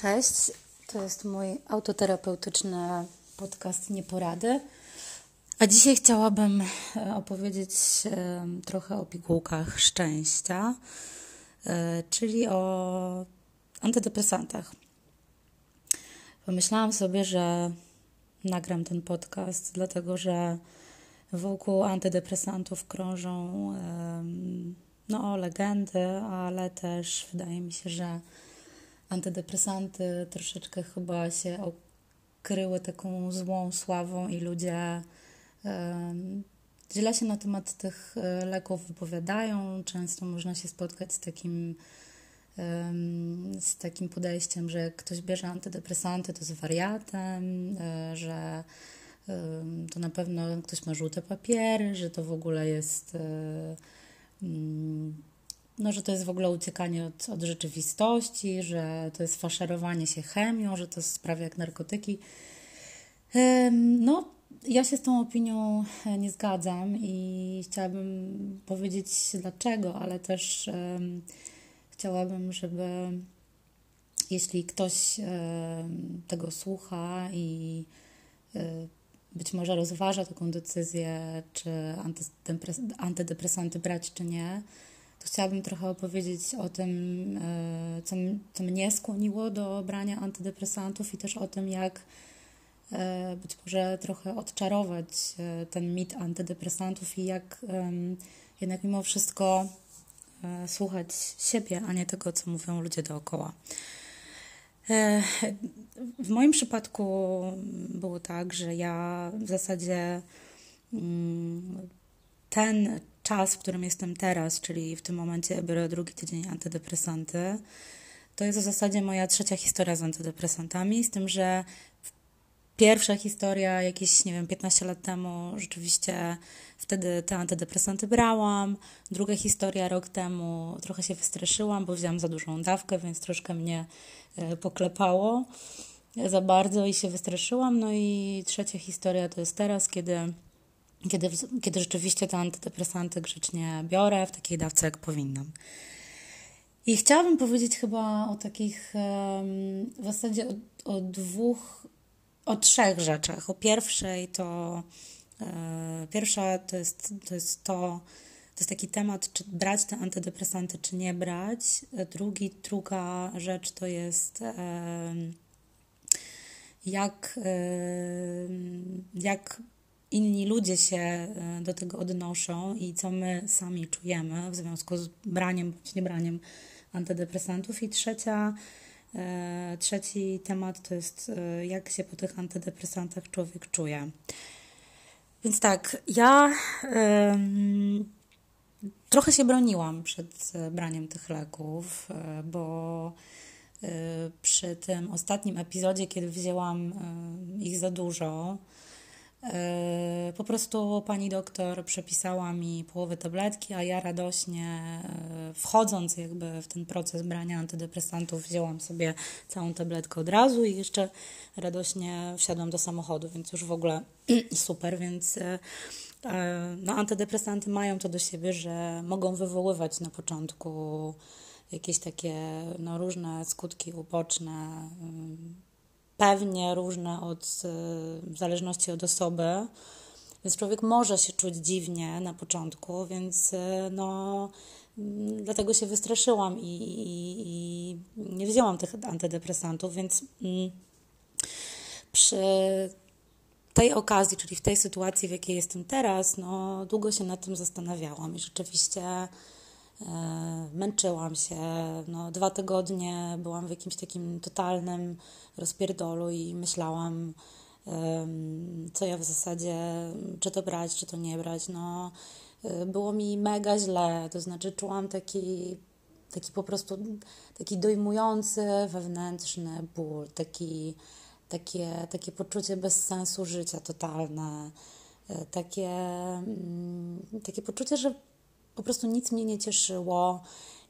Cześć, to jest mój autoterapeutyczny podcast Nieporady. A dzisiaj chciałabym e, opowiedzieć e, trochę o pigułkach szczęścia, e, czyli o antydepresantach. Pomyślałam sobie, że nagram ten podcast, dlatego że wokół antydepresantów krążą no, legendy, ale też wydaje mi się, że antydepresanty troszeczkę chyba się okryły taką złą sławą i ludzie źle się na temat tych e, leków wypowiadają. Często można się spotkać z takim, z takim podejściem, że jak ktoś bierze antydepresanty, to jest wariatem, e, że to na pewno ktoś ma żółte papiery, że to w ogóle jest e, mm, no, że to jest w ogóle uciekanie od, od rzeczywistości, że to jest faszerowanie się chemią, że to sprawia jak narkotyki. No, ja się z tą opinią e, nie zgadzam i chciałabym powiedzieć dlaczego, ale też chciałabym, żeby jeśli ktoś tego słucha i um, być może rozważa taką decyzję, czy antydepresanty brać, czy nie, to chciałabym trochę opowiedzieć o tym, e, co, co mnie skłoniło do brania antydepresantów i też o tym, jak e, być może trochę odczarować e, ten mit antydepresantów i jak jednak mimo wszystko słuchać siebie, a nie tego, co mówią ludzie dookoła. W moim przypadku było tak, że ja w zasadzie mm, ten czas, w którym jestem teraz, czyli w tym momencie biorę drugi tydzień antydepresanty, to jest w zasadzie moja trzecia historia z antydepresantami, z tym, że pierwsza historia jakieś, nie wiem, 15 lat temu rzeczywiście wtedy te antydepresanty brałam. Druga historia rok temu trochę się wystraszyłam, bo wzięłam za dużą dawkę, więc troszkę mnie e, poklepało za bardzo i się wystraszyłam. No i trzecia historia to jest teraz, kiedy kiedy, kiedy rzeczywiście te antydepresanty grzecznie biorę w takiej dawce, jak powinnam. I chciałabym powiedzieć chyba o takich w zasadzie o, o dwóch, o trzech rzeczach. O pierwszej to e, pierwsza to jest to, jest to to jest taki temat, czy brać te antydepresanty, czy nie brać. Drugi, druga rzecz to jest jak, jak inni ludzie się e, do tego odnoszą i co my sami czujemy w związku z braniem bądź niebraniem antydepresantów. I trzecia, e, trzeci temat to jest, e, jak się po tych antydepresantach człowiek czuje. Więc tak, ja trochę się broniłam przed braniem tych leków, bo przy tym ostatnim epizodzie, kiedy wzięłam ich za dużo, po prostu pani doktor przepisała mi połowę tabletki, a ja radośnie e, wchodząc jakby w ten proces brania antydepresantów wzięłam sobie całą tabletkę od razu i jeszcze radośnie wsiadłam do samochodu, więc już w ogóle super, więc e, no, antydepresanty mają to do siebie, że mogą wywoływać na początku jakieś takie no, różne skutki uboczne, pewnie różne od, e, w zależności od osoby. Więc człowiek może się czuć dziwnie na początku, więc e, no, mm, dlatego się wystraszyłam i, i, i nie wzięłam tych antydepresantów, więc mm, przy tej okazji, czyli w tej sytuacji, w jakiej jestem teraz, no, długo się nad tym zastanawiałam i rzeczywiście męczyłam się. No, dwa tygodnie byłam w jakimś takim totalnym rozpierdolu i myślałam, co ja w zasadzie, czy to brać, czy to nie brać. No, y, było mi mega źle, to znaczy czułam taki, taki po prostu taki dojmujący wewnętrzny ból, taki, takie, takie poczucie bezsensu życia totalne, y, takie, mm, takie poczucie, że po prostu nic mnie nie cieszyło,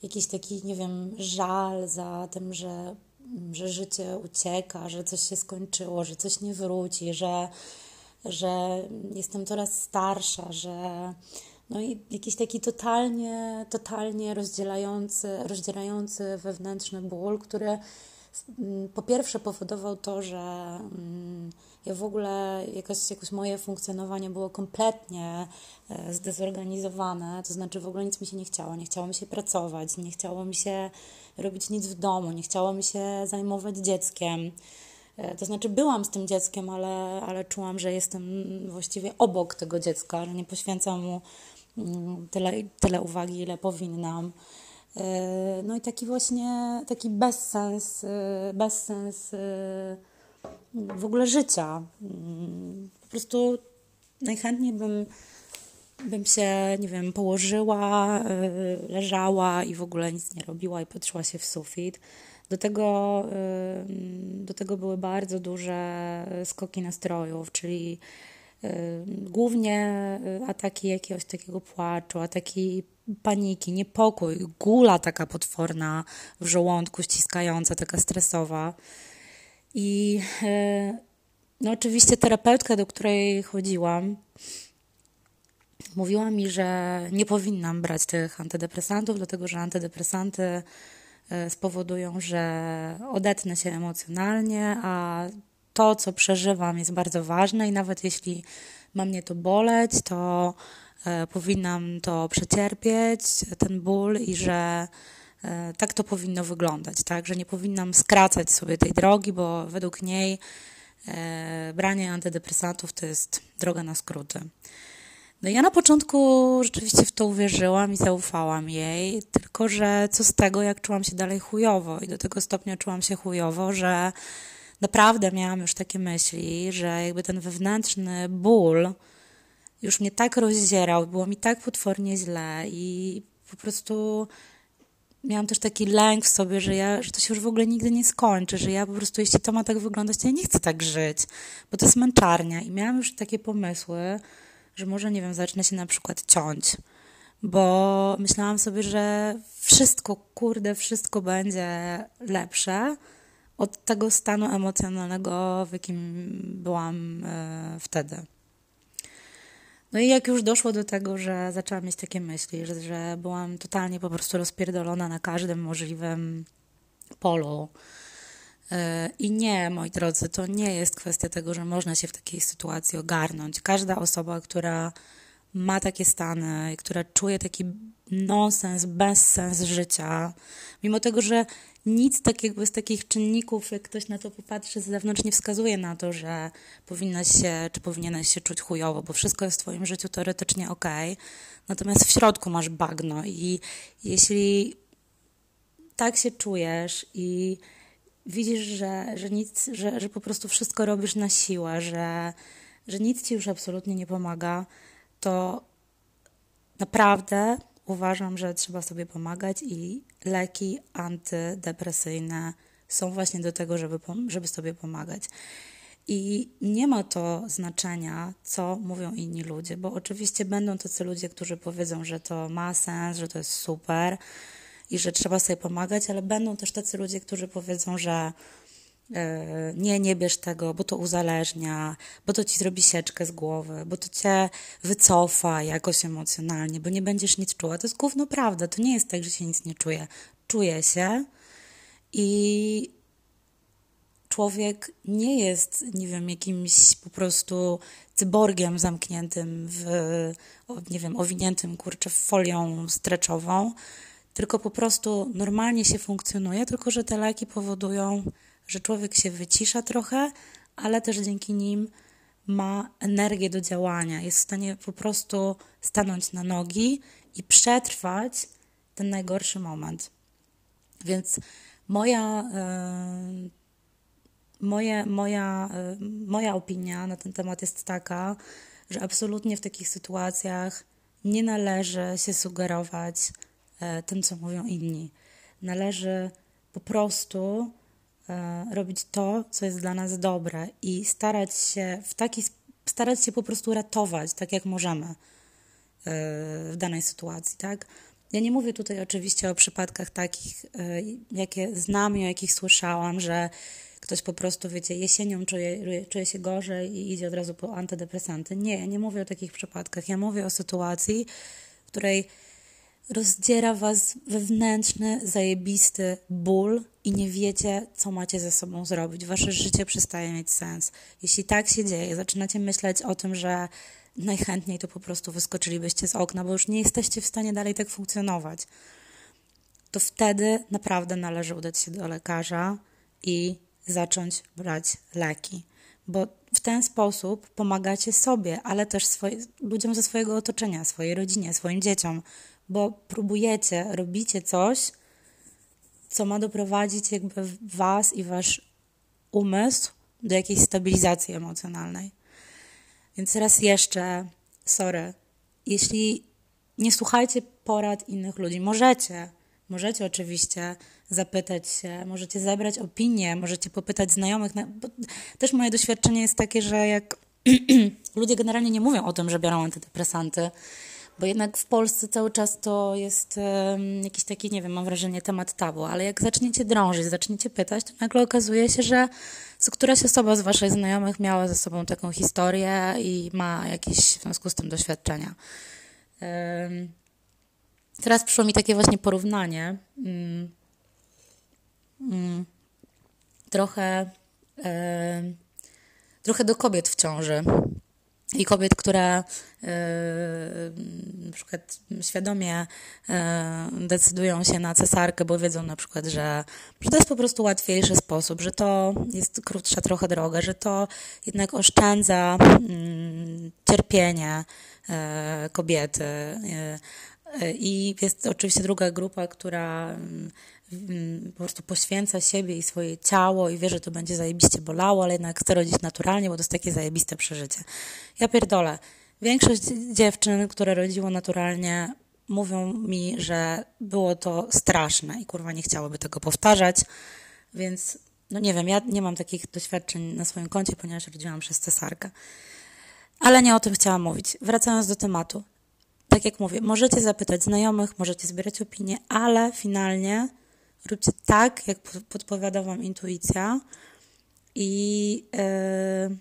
jakiś taki, nie wiem, żal za tym, że że życie ucieka, że coś się skończyło, że coś nie wróci, że, że jestem coraz starsza, że no i jakiś taki totalnie, totalnie rozdzielający, rozdzielający wewnętrzny ból, który po pierwsze powodował to, że mm, ja w ogóle jakoś, jakoś moje funkcjonowanie było kompletnie e, zdezorganizowane, to znaczy w ogóle nic mi się nie chciało, nie chciało mi się pracować, nie chciało mi się robić nic w domu, nie chciało mi się zajmować dzieckiem. E, to znaczy byłam z tym dzieckiem, ale, ale czułam, że jestem właściwie obok tego dziecka, że nie poświęcam mu mm, tyle, tyle uwagi, ile powinnam. E, no i taki właśnie, taki bezsens, e, bezsens w ogóle życia. Mm, po prostu najchętniej bym, bym się, nie wiem, położyła, leżała i w ogóle nic nie robiła i patrzyła się w sufit. Do tego, do tego były bardzo duże skoki nastrojów, czyli głównie ataki jakiegoś takiego płaczu, ataki paniki, niepokój, gula taka potworna w żołądku, ściskająca, taka stresowa. I e, no oczywiście terapeutka, do której chodziłam, mówiła mi, że nie powinnam brać tych antydepresantów, dlatego że antydepresanty E, spowodują, że odetnę się emocjonalnie, a to, co przeżywam, jest bardzo ważne i nawet jeśli ma mnie to boleć, to powinnam to przecierpieć, ten ból i że e, tak to powinno wyglądać, tak, że nie powinnam skracać sobie tej drogi, bo według niej branie antydepresantów to jest droga na skróty. No ja na początku rzeczywiście w to uwierzyłam i zaufałam jej, tylko że co z tego, jak czułam się dalej chujowo i do tego stopnia czułam się chujowo, że naprawdę miałam już takie myśli, że jakby ten wewnętrzny ból już mnie tak rozdzierał, było mi tak potwornie źle i po prostu miałam też taki lęk w sobie, że, ja, że to się już w ogóle nigdy nie skończy, że ja po prostu, jeśli to ma tak wyglądać, to ja nie chcę tak żyć, bo to jest męczarnia i miałam już takie pomysły, że może, nie wiem, zacznę się na przykład ciąć, bo myślałam sobie, że wszystko, kurde, wszystko będzie lepsze od tego stanu emocjonalnego, w jakim byłam e, wtedy. No i jak już doszło do tego, że zaczęłam mieć takie myśli, że, że byłam totalnie po prostu rozpierdolona na każdym możliwym polu, i nie, moi drodzy, to nie jest kwestia tego, że można się w takiej sytuacji ogarnąć. Każda osoba, która ma takie stany, która czuje taki nonsens, bezsens życia, mimo tego, że nic takiego z takich czynników, jak ktoś na to popatrzy z zewnątrz, nie wskazuje na to, że powinnaś się, czy powinieneś się czuć chujowo, bo wszystko jest w Twoim życiu teoretycznie ok, natomiast w środku masz bagno i jeśli tak się czujesz i widzisz, że, że nic, że, że po prostu wszystko robisz na siłę, że, że nic ci już absolutnie nie pomaga, to naprawdę uważam, że trzeba sobie pomagać i leki antydepresyjne są właśnie do tego, żeby, żeby sobie pomagać. I nie ma to znaczenia, co mówią inni ludzie, bo oczywiście będą tacy ludzie, którzy powiedzą, że to ma sens, że to jest super, i że trzeba sobie pomagać, ale będą też tacy ludzie, którzy powiedzą, że nie, nie bierz tego, bo to uzależnia, bo to ci zrobi sieczkę z głowy, bo to cię wycofa jakoś emocjonalnie, bo nie będziesz nic czuła. To jest gówno prawda. To nie jest tak, że się nic nie czuje. Czuje się i człowiek nie jest, nie wiem, jakimś po prostu cyborgiem zamkniętym w, nie wiem, owiniętym, kurczę, folią streczową, tylko po prostu normalnie się funkcjonuje, tylko że te leki powodują, że człowiek się wycisza trochę, ale też dzięki nim ma energię do działania, jest w stanie po prostu stanąć na nogi i przetrwać ten najgorszy moment. Więc moja, yy, moje, moja, yy, moja opinia na ten temat jest taka, że absolutnie w takich sytuacjach nie należy się sugerować E, tym, co mówią inni. Należy po prostu e, robić to, co jest dla nas dobre i starać się w taki starać się po prostu ratować, tak jak możemy e, w danej sytuacji, tak? Ja nie mówię tutaj oczywiście o przypadkach takich, jakie znam i o jakich słyszałam, że ktoś po prostu, wiecie, jesienią czuje, czuje się gorzej i idzie od razu po antydepresanty. Nie, ja nie mówię o takich przypadkach. Ja mówię o sytuacji, w której rozdziera was wewnętrzny, zajebisty ból i nie wiecie, co macie ze sobą zrobić. Wasze życie przestaje mieć sens. Jeśli tak się dzieje, zaczynacie myśleć o tym, że najchętniej to po prostu wyskoczylibyście z okna, bo już nie jesteście w stanie dalej tak funkcjonować, to wtedy naprawdę należy udać się do lekarza i zacząć brać leki. Bo w ten sposób pomagacie sobie, ale też swoje, ludziom ze swojego otoczenia, swojej rodzinie, swoim dzieciom, bo próbujecie, robicie coś, co ma doprowadzić jakby was i wasz umysł do jakiejś stabilizacji emocjonalnej. Więc raz jeszcze, sorry, jeśli nie słuchajcie porad innych ludzi, możecie, możecie oczywiście zapytać się, możecie zebrać opinię, możecie popytać znajomych. Też moje doświadczenie jest takie, że jak ludzie generalnie nie mówią o tym, że biorą antydepresanty, bo jednak w Polsce cały czas to jest jakiś taki, nie wiem, mam wrażenie, temat tabu, ale jak zaczniecie drążyć, zaczniecie pytać, to nagle okazuje się, że któraś osoba z Waszych znajomych miała ze sobą taką historię i ma jakieś w związku z tym doświadczenia. Teraz przyszło mi takie właśnie porównanie. Um, trochę, trochę do kobiet w ciąży i kobiet, które na przykład świadomie e, decydują się na cesarkę, bo wiedzą na przykład, że, że to jest po prostu łatwiejszy sposób, że to jest krótsza trochę droga, że to jednak oszczędza mm, cierpienie e, kobiety. I jest oczywiście druga grupa, która Mm, po prostu poświęca siebie i swoje ciało i wie, że to będzie zajebiście bolało, ale jednak chce rodzić naturalnie, bo to jest takie zajebiste przeżycie. Ja pierdolę. Większość dziewczyn, które rodziło naturalnie, mówią mi, że było to straszne i kurwa nie chciałyby tego powtarzać, więc no nie wiem, ja nie mam takich doświadczeń na swoim koncie, ponieważ rodziłam przez cesarkę. Ale nie o tym chciałam mówić. Wracając do tematu. Tak jak mówię, możecie zapytać znajomych, możecie zbierać opinie, ale finalnie Róbcie tak, jak podpowiada Wam intuicja i, yy,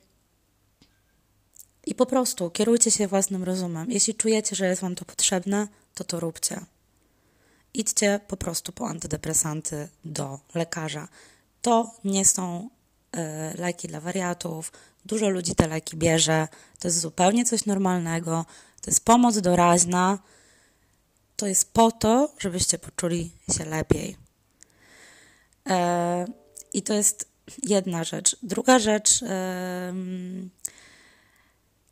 i po prostu kierujcie się własnym rozumem. Jeśli czujecie, że jest Wam to potrzebne, to to róbcie. Idźcie po prostu po antydepresanty do lekarza. To nie są yy, leki dla wariatów. Dużo ludzi te leki bierze. To jest zupełnie coś normalnego. To jest pomoc doraźna. To jest po to, żebyście poczuli się lepiej. E, I to jest jedna rzecz. Druga rzecz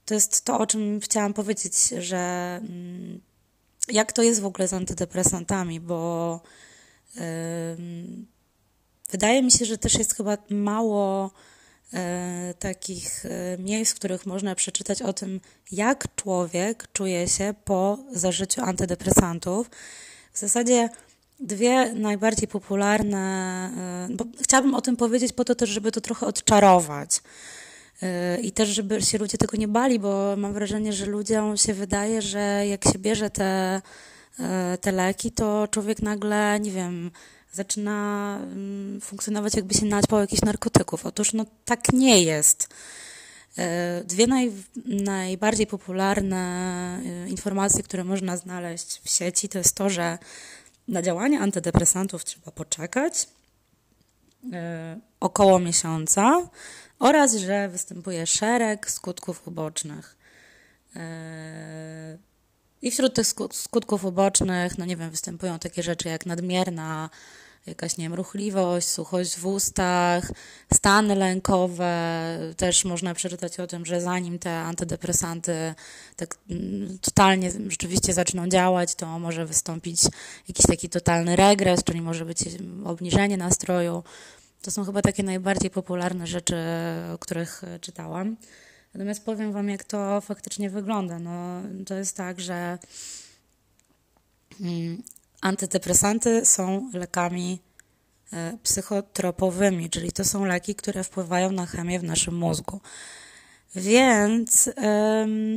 to jest to, o czym chciałam powiedzieć, że mm, jak to jest w ogóle z antydepresantami, bo wydaje mi się, że też jest chyba mało e, takich e, miejsc, w których można przeczytać o tym, jak człowiek czuje się po zażyciu antydepresantów. W zasadzie dwie najbardziej popularne, e, bo chciałabym o tym powiedzieć po to też, żeby to trochę odczarować. E, I też, żeby się ludzie tego nie bali, bo mam wrażenie, że ludziom się wydaje, że jak się bierze te, e, te leki, to człowiek nagle, nie wiem, zaczyna mm, funkcjonować, jakby się naćpał jakichś narkotyków. Otóż no tak nie jest. Dwie naj, najbardziej popularne informacje, które można znaleźć w sieci, to jest to, że na działanie antydepresantów trzeba poczekać około miesiąca oraz, że występuje szereg skutków ubocznych. E, I wśród tych skutków ubocznych, no nie wiem, występują takie rzeczy jak nadmierna jakaś, nie ruchliwość, suchość w ustach, stany lękowe. Też można przeczytać o tym, że zanim te antydepresanty tak mm, totalnie rzeczywiście zaczną działać, to może wystąpić jakiś taki totalny regres, czyli może być obniżenie nastroju. To są chyba takie najbardziej popularne rzeczy, o których czytałam. Natomiast powiem Wam, jak to faktycznie wygląda. No, to jest tak, że mm, Antydepresanty są lekami e, psychotropowymi, czyli to są leki, które wpływają na chemię w naszym mózgu. Więc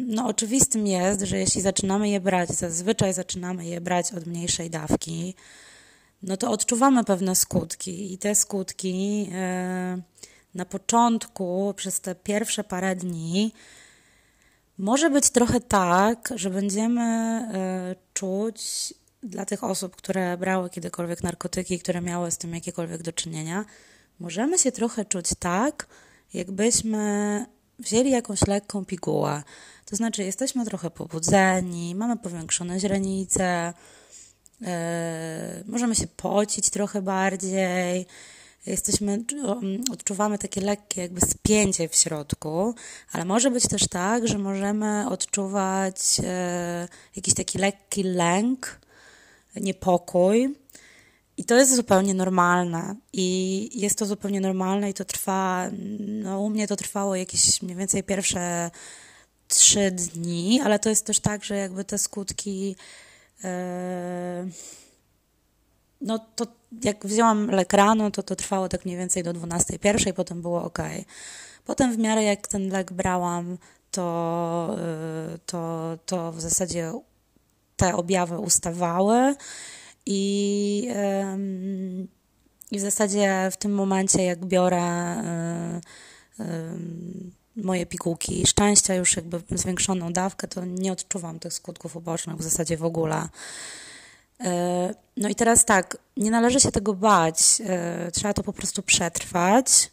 no, oczywistym jest, że jeśli zaczynamy je brać, zazwyczaj zaczynamy je brać od mniejszej dawki, no to odczuwamy pewne skutki i te skutki e, na początku, przez te pierwsze parę dni, może być trochę tak, że będziemy e, czuć dla tych osób, które brały kiedykolwiek narkotyki, które miały z tym jakiekolwiek do czynienia, możemy się trochę czuć tak, jakbyśmy wzięli jakąś lekką pigułę. To znaczy, jesteśmy trochę pobudzeni, mamy powiększone źrenice, możemy się pocić trochę bardziej, jesteśmy, odczuwamy takie lekkie jakby spięcie w środku, ale może być też tak, że możemy odczuwać e, jakiś taki lekki lęk, niepokój. I to jest zupełnie normalne. I jest to zupełnie normalne i to trwa, no u mnie to trwało jakieś mniej więcej pierwsze trzy dni, ale to jest też tak, że jakby te skutki. Yy, no to jak wzięłam lek rano, to to trwało tak mniej więcej do 12.01, potem było ok. Potem w miarę jak ten lek brałam, to, y, to, to w zasadzie te objawy ustawały i, i w zasadzie w tym momencie jak biorę moje pigułki szczęścia, już jakby zwiększoną dawkę, to nie odczuwam tych skutków ubocznych w zasadzie w ogóle. E, no i teraz tak, nie należy się tego bać, e, trzeba to po prostu przetrwać.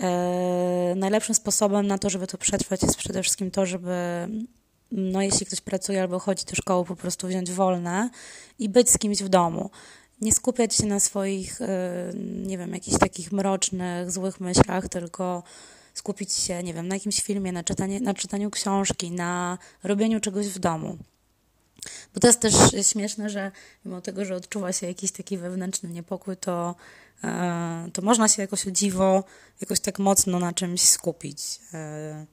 E, najlepszym sposobem na to, żeby to przetrwać, jest przede wszystkim to, żeby, no jeśli ktoś pracuje albo chodzi do szkoły, po prostu wziąć wolne i być z kimś w domu. Nie skupiać się na swoich, nie wiem, jakichś takich mrocznych, złych myślach, tylko skupić się, nie wiem, na jakimś filmie, na, czytanie, na czytaniu książki, na robieniu czegoś w domu. Bo to jest też śmieszne, że mimo tego, że odczuwa się jakiś taki wewnętrzny niepokój, to, e, to można się jakoś o dziwo, jakoś tak mocno na czymś skupić. E,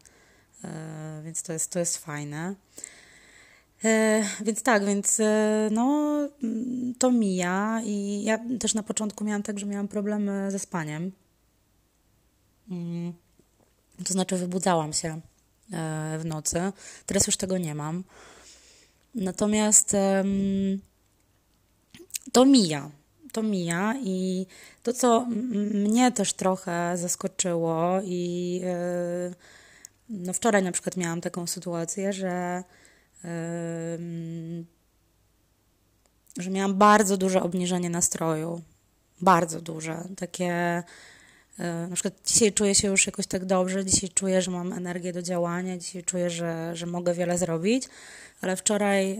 e, więc to jest, to jest fajne. Więc tak, więc no, to mija i ja też na początku miałam tak, że miałam problemy ze spaniem. Mm. To znaczy wybudzałam się w nocy. Teraz już tego nie mam. Natomiast to mija. To mija i to, co mnie też trochę zaskoczyło i yy, no wczoraj na przykład miałam taką sytuację, że że miałam bardzo duże obniżenie nastroju. Bardzo duże. Takie e, na przykład dzisiaj czuję się już jakoś tak dobrze, dzisiaj czuję, że mam energię do działania, dzisiaj czuję, że, że mogę wiele zrobić, ale wczoraj,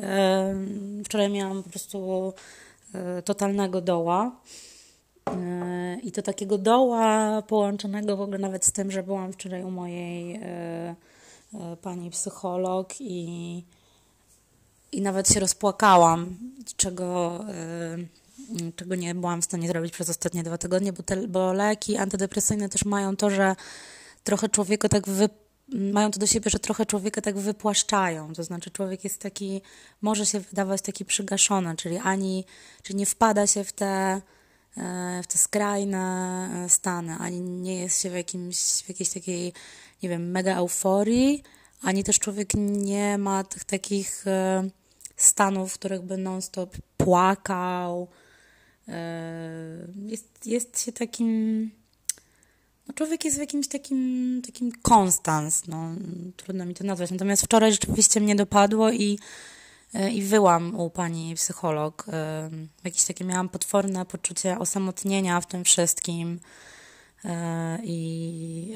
wczoraj miałam po prostu e, totalnego doła. E, I to takiego doła połączonego w ogóle nawet z tym, że byłam wczoraj u mojej e, pani psycholog i, i nawet się rozpłakałam, czego, czego nie byłam w stanie zrobić przez ostatnie dwa tygodnie, bo, te, bo leki antydepresyjne też mają to, że trochę człowieka tak wy, mają to do siebie, że trochę człowieka tak wypłaszczają. To znaczy, człowiek jest taki, może się wydawać taki przygaszony, czyli ani, czyli nie wpada się w te, e, w te skrajne e, stany, ani nie jest się w, jakimś, w jakiejś takiej, nie wiem, mega euforii, ani też człowiek nie ma tych takich e, stanów, w których by non-stop płakał. Jest, jest się takim no człowiek jest w jakimś takim, takim konstans, no, trudno mi to nazwać. Natomiast wczoraj rzeczywiście mnie dopadło i, e, i wyłam u pani psycholog. E, jakieś takie miałam potworne poczucie osamotnienia w tym wszystkim e, i,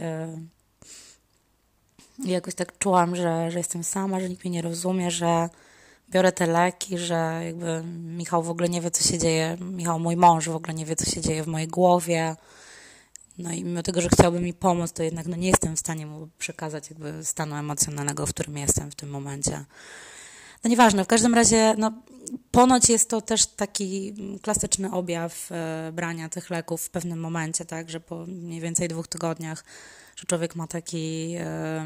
i jakoś tak czułam, że, że jestem sama, że nikt mnie nie rozumie, że biorę te leki, że jakby Michał w ogóle nie wie, co się dzieje. Michał, mój mąż w ogóle nie wie, co się dzieje w mojej głowie no i mimo tego, że chciałby mi pomóc, to jednak no, nie jestem w stanie mu przekazać jakby stanu emocjonalnego, w którym jestem w tym momencie. No nieważne, w każdym razie, no, ponoć jest to też taki klasyczny objaw e, brania tych leków w pewnym momencie, tak, że po mniej więcej dwóch tygodniach, że człowiek ma taki, e,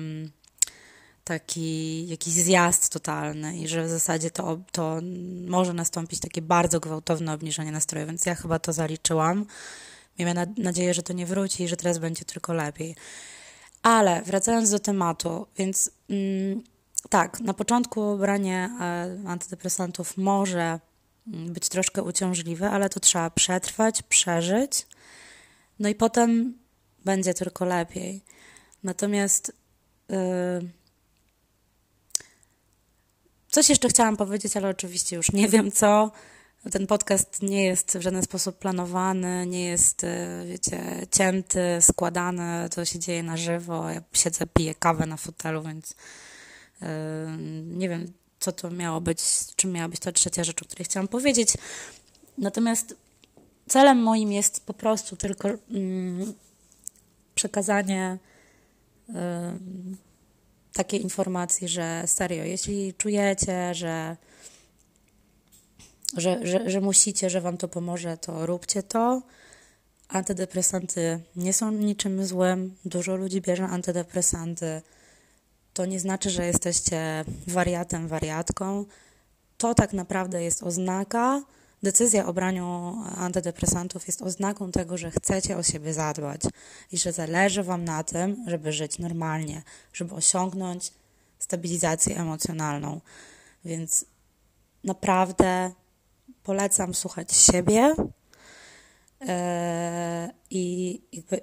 taki jakiś zjazd totalny i że w zasadzie to, to może nastąpić takie bardzo gwałtowne obniżenie nastroju, więc ja chyba to zaliczyłam. Miejmy nadzieję, że to nie wróci i że teraz będzie tylko lepiej. Ale wracając do tematu, więc mm, tak, na początku branie e, antydepresantów może mm, być troszkę uciążliwe, ale to trzeba przetrwać, przeżyć, no i potem będzie tylko lepiej. Natomiast yy, Coś jeszcze chciałam powiedzieć, ale oczywiście już nie wiem co. Ten podcast nie jest w żaden sposób planowany, nie jest, e, wiecie, cięty, składany. To się dzieje na żywo. Ja siedzę, piję kawę na fotelu, więc yy, nie wiem, co to miało być, czym miała być ta trzecia rzecz, o której chciałam powiedzieć. Natomiast celem moim jest po prostu tylko mm, przekazanie yy, takiej informacji, że serio, jeśli czujecie, że, że, że, że musicie, że wam to pomoże, to róbcie to. Antydepresanty nie są niczym złym. Dużo ludzi bierze antydepresanty. To nie znaczy, że jesteście wariatem, wariatką. To tak naprawdę jest oznaka, decyzja o braniu antydepresantów jest oznaką tego, że chcecie o siebie zadbać i że zależy Wam na tym, żeby żyć normalnie, żeby osiągnąć stabilizację emocjonalną. Więc naprawdę polecam słuchać siebie yy, i jakby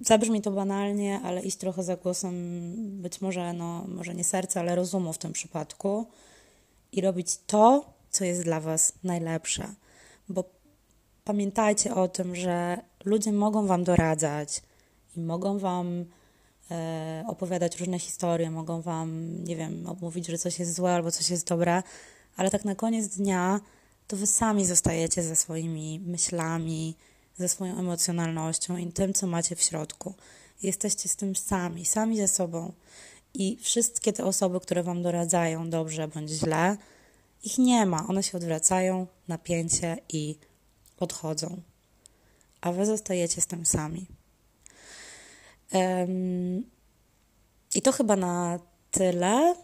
zabrzmi to banalnie, ale iść trochę za głosem być może, no, może nie serca, ale rozumu w tym przypadku i robić to, co jest dla Was najlepsze. Bo pamiętajcie o tym, że ludzie mogą Wam doradzać i mogą Wam e, opowiadać różne historie, mogą Wam, nie wiem, mówić, że coś jest złe albo coś jest dobre, ale tak na koniec dnia to Wy sami zostajecie ze swoimi myślami, ze swoją emocjonalnością i tym, co macie w środku. Jesteście z tym sami, sami ze sobą. I wszystkie te osoby, które Wam doradzają dobrze bądź źle, ich nie ma. One się odwracają, napięcie i odchodzą. A wy zostajecie z tym sami. Um, I to chyba na tyle.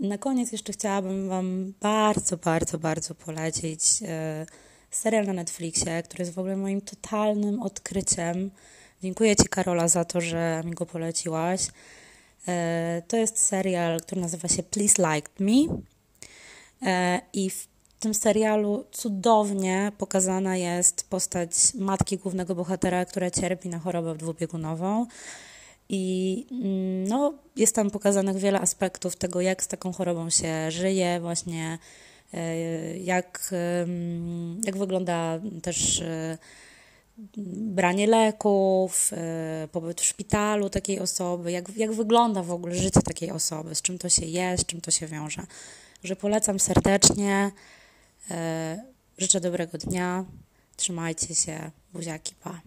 Na koniec jeszcze chciałabym Wam bardzo, bardzo, bardzo polecić e, serial na Netflixie, który jest w ogóle moim totalnym odkryciem. Dziękuję Ci, Karola, za to, że mi go poleciłaś. E, to jest serial, który nazywa się Please Like Me. E, I w tym serialu cudownie pokazana jest postać matki głównego bohatera, która cierpi na chorobę dwubiegunową. I mm, no, jest tam pokazanych wiele aspektów tego, jak z taką chorobą się żyje, właśnie e, jak, jak wygląda też e, branie leków, pobyt w szpitalu takiej osoby, jak, jak wygląda w ogóle życie takiej osoby, z czym to się je, z czym to się wiąże że polecam serdecznie. E, życzę dobrego dnia. Trzymajcie się. Buziaki, pa.